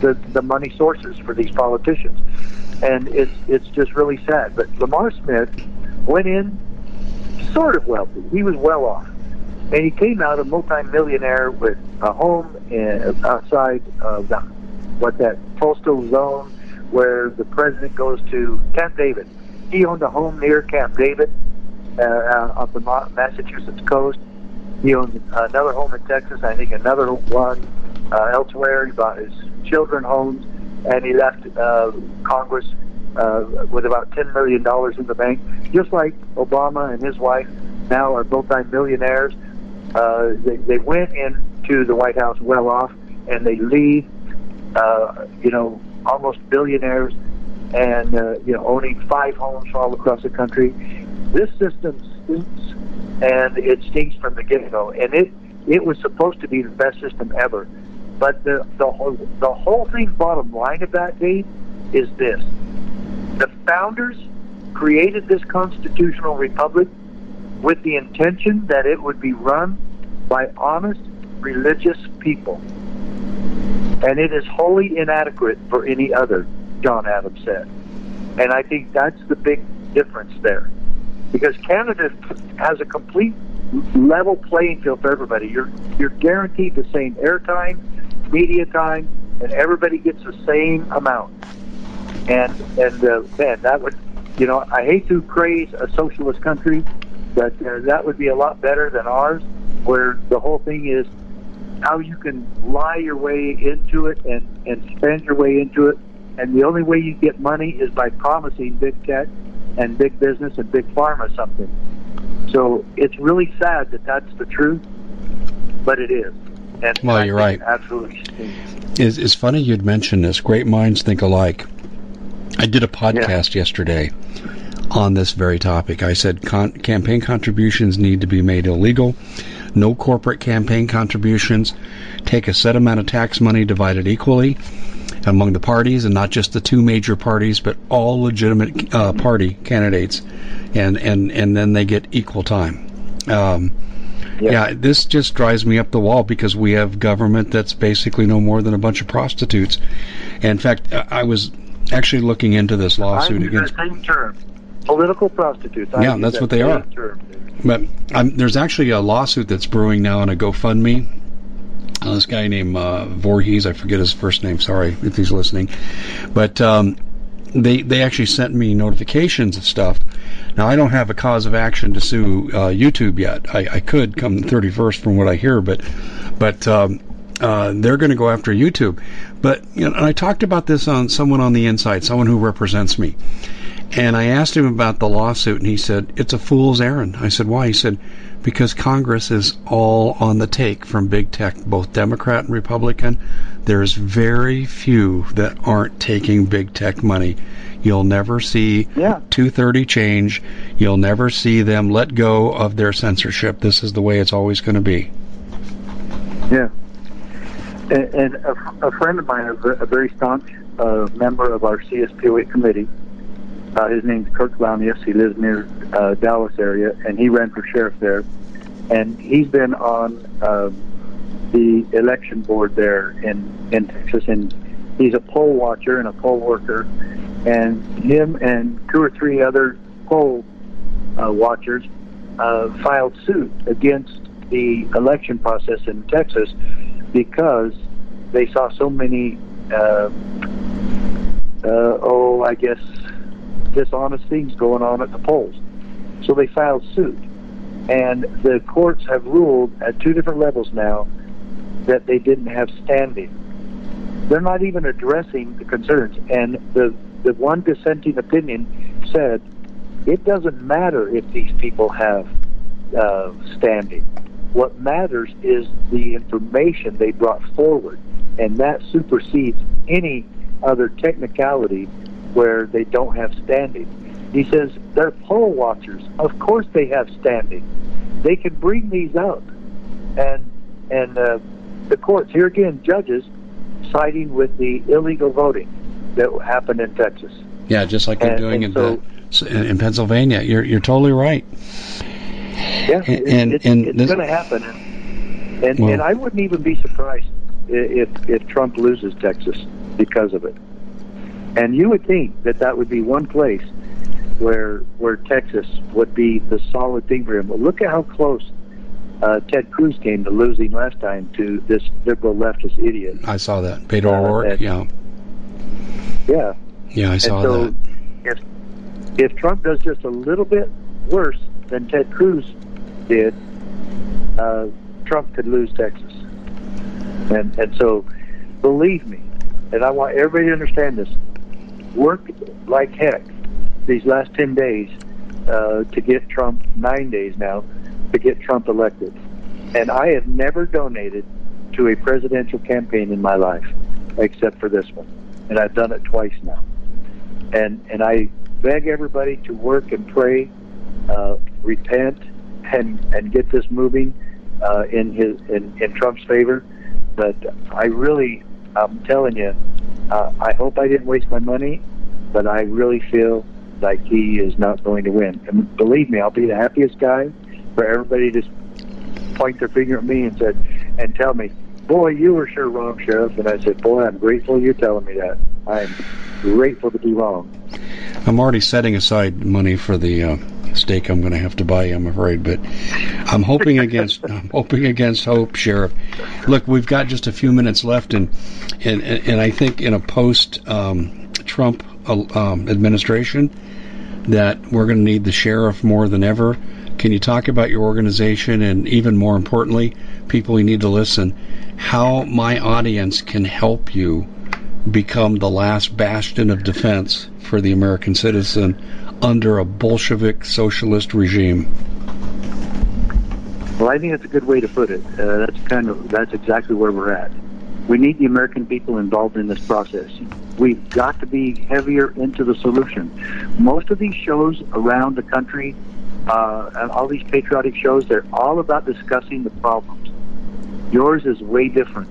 the the money sources for these politicians, and it's it's just really sad. But Lamar Smith went in sort of wealthy. He was well off, And he came out a multimillionaire with a home in, outside of the, what that postal zone where the president goes to Camp David. He owned a home near Camp David uh, up the Massachusetts coast. He owns another home in Texas. I think another one uh, elsewhere. He bought his children homes, and he left uh, Congress uh, with about ten million dollars in the bank. Just like Obama and his wife now are multi-millionaires. Uh, they, they went into the White House well off, and they leave, uh, you know, almost billionaires, and uh, you know, owning five homes all across the country. This system stinks, and it stinks from the get-go. And it it was supposed to be the best system ever, but the the whole the whole thing. Bottom line of that, Dave, is this: the founders created this constitutional republic with the intention that it would be run by honest, religious people. And it is wholly inadequate for any other, John Adams said. And I think that's the big difference there. Because Canada has a complete level playing field for everybody. You're you're guaranteed the same airtime, media time, and everybody gets the same amount. And and uh, man, that would you know I hate to praise a socialist country, but uh, that would be a lot better than ours, where the whole thing is how you can lie your way into it and and spend your way into it. And the only way you get money is by promising big tech and big business and big pharma something. So it's really sad that that's the truth, but it is. And well, you're right. Absolutely. It's, it's funny you'd mention this. Great minds think alike. I did a podcast yeah. yesterday on this very topic. I said con- campaign contributions need to be made illegal. No corporate campaign contributions. Take a set amount of tax money divided equally among the parties, and not just the two major parties, but all legitimate uh, party candidates, and and and then they get equal time. Um, yeah. yeah. this just drives me up the wall because we have government that's basically no more than a bunch of prostitutes. And in fact, I was actually looking into this lawsuit against. The same term. Political prostitutes. I yeah, that's that what they are. Term. But um, there's actually a lawsuit that's brewing now on a GoFundMe. Uh, this guy named uh, Voorhees, I forget his first name. Sorry if he's listening, but um, they they actually sent me notifications of stuff. Now I don't have a cause of action to sue uh, YouTube yet. I, I could come the 31st from what I hear, but but um, uh, they're going to go after YouTube. But you know, I talked about this on someone on the inside, someone who represents me, and I asked him about the lawsuit, and he said it's a fool's errand. I said why? He said because Congress is all on the take from big tech, both Democrat and Republican. There's very few that aren't taking big tech money. You'll never see yeah. 230 change. You'll never see them let go of their censorship. This is the way it's always going to be. Yeah. And, and a, a, friend of mine, a, a very staunch uh, member of our CSPOA committee, uh, his name's Kirk Launius. He lives near uh, Dallas area, and he ran for sheriff there. And he's been on uh, the election board there in in Texas, and he's a poll watcher and a poll worker. And him and two or three other poll uh, watchers uh, filed suit against the election process in Texas because they saw so many, uh, uh, oh, I guess, dishonest things going on at the polls. So they filed suit. And the courts have ruled at two different levels now that they didn't have standing. They're not even addressing the concerns. And the, the one dissenting opinion said it doesn't matter if these people have uh, standing. What matters is the information they brought forward, and that supersedes any other technicality where they don't have standing. He says they're poll watchers. Of course, they have standing. They can bring these up, and and uh, the courts here again, judges siding with the illegal voting that happened in Texas. Yeah, just like they're and, doing and in, so, the, in Pennsylvania. You're you're totally right. Yeah, and, it, and it's going to happen, and well, and I wouldn't even be surprised if if Trump loses Texas because of it. And you would think that that would be one place where where Texas would be the solid thing for him. But look at how close uh, Ted Cruz came to losing last time to this liberal leftist idiot. I saw that. Beto uh, O'Rourke, yeah. Yeah. Yeah, I saw that. so that. If, if Trump does just a little bit worse than Ted Cruz did, uh, Trump could lose Texas. And, and so, believe me, and I want everybody to understand this, work like heck these last 10 days uh, to get Trump, nine days now, to get Trump elected. And I have never donated to a presidential campaign in my life, except for this one. And I've done it twice now. And, and I beg everybody to work and pray, uh, repent, and, and get this moving uh, in, his, in, in Trump's favor. But I really, I'm telling you, uh, I hope I didn't waste my money, but I really feel like he is not going to win. And believe me, I'll be the happiest guy for everybody to point their finger at me and said and tell me, "Boy, you were sure wrong, sheriff." And I said, "Boy, I'm grateful you're telling me that. I'm grateful to be wrong." I'm already setting aside money for the uh, steak I'm going to have to buy. I'm afraid, but I'm hoping against I'm hoping against hope, Sheriff. Look, we've got just a few minutes left, and and and I think in a post um, Trump uh, um, administration that we're going to need the sheriff more than ever can you talk about your organization and even more importantly, people you need to listen, how my audience can help you become the last bastion of defense for the American citizen under a Bolshevik socialist regime? Well, I think that's a good way to put it. Uh, that's kind of that's exactly where we're at. We need the American people involved in this process. We've got to be heavier into the solution. Most of these shows around the country uh, and all these patriotic shows, they're all about discussing the problems. Yours is way different.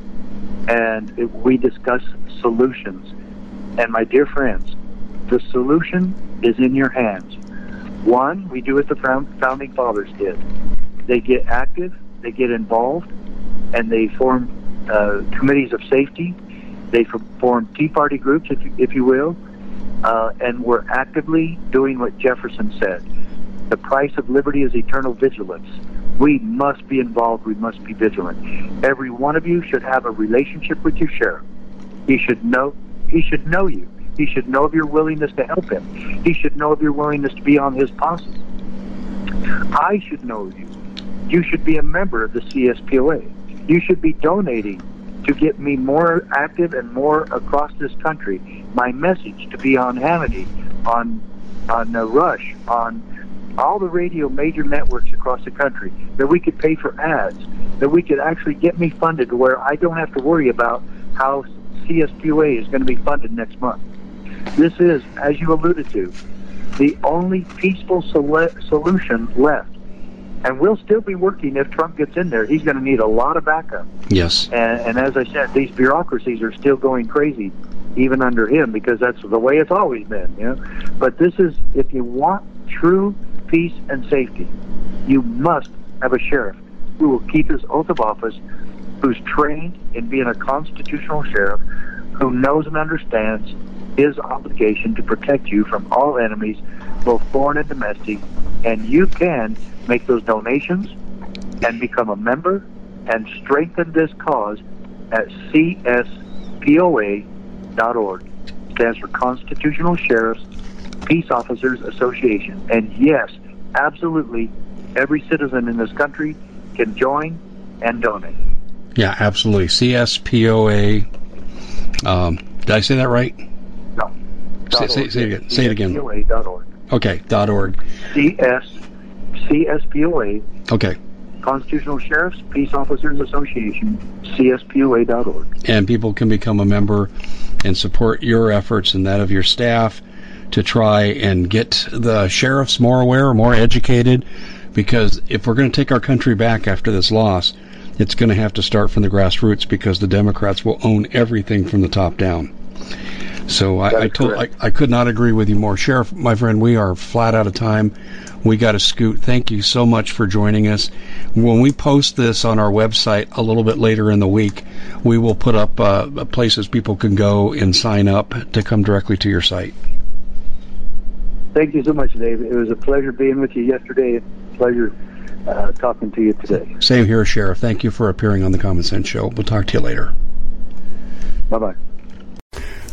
And it, we discuss solutions. And my dear friends, the solution is in your hands. One, we do as the founding fathers did. They get active, they get involved, and they form uh, committees of safety. They form Tea Party groups, if you, if you will, uh, and we're actively doing what Jefferson said. The price of liberty is eternal vigilance. We must be involved. We must be vigilant. Every one of you should have a relationship with your sheriff. He should know. He should know you. He should know of your willingness to help him. He should know of your willingness to be on his posse. I should know you. You should be a member of the CSPOA. You should be donating to get me more active and more across this country. My message to be on Hannity, on on uh, Rush, on all the radio major networks across the country, that we could pay for ads, that we could actually get me funded to where I don't have to worry about how CSPOA is going to be funded next month. This is, as you alluded to, the only peaceful sol- solution left. And we'll still be working if Trump gets in there. He's going to need a lot of backup. Yes. And, and as I said, these bureaucracies are still going crazy, even under him, because that's the way it's always been. You know? But this is, if you want true peace, and safety. You must have a sheriff who will keep his oath of office, who's trained in being a constitutional sheriff, who knows and understands his obligation to protect you from all enemies, both foreign and domestic, and you can make those donations and become a member and strengthen this cause at cspoa.org. Stands for Constitutional Sheriffs Peace Officers Association. And yes, absolutely, every citizen in this country can join and donate. Yeah, absolutely. CSPOA. Um, did I say that right? No. Say, say, say, it again. Say it again. CSPOA.org. Okay, dot org. CS, CSPOA. Okay. Constitutional Sheriffs Peace Officers Association, CSPOA.org. And people can become a member and support your efforts and that of your staff to try and get the sheriffs more aware, more educated, because if we're going to take our country back after this loss, it's going to have to start from the grassroots because the Democrats will own everything from the top down. So I, I told I, I could not agree with you more, Sheriff. My friend, we are flat out of time. We got to scoot. Thank you so much for joining us. When we post this on our website a little bit later in the week, we will put up uh, places people can go and sign up to come directly to your site. Thank you so much, Dave. It was a pleasure being with you yesterday. Pleasure uh, talking to you today. Same here, Sheriff. Thank you for appearing on the Common Sense Show. We'll talk to you later. Bye bye.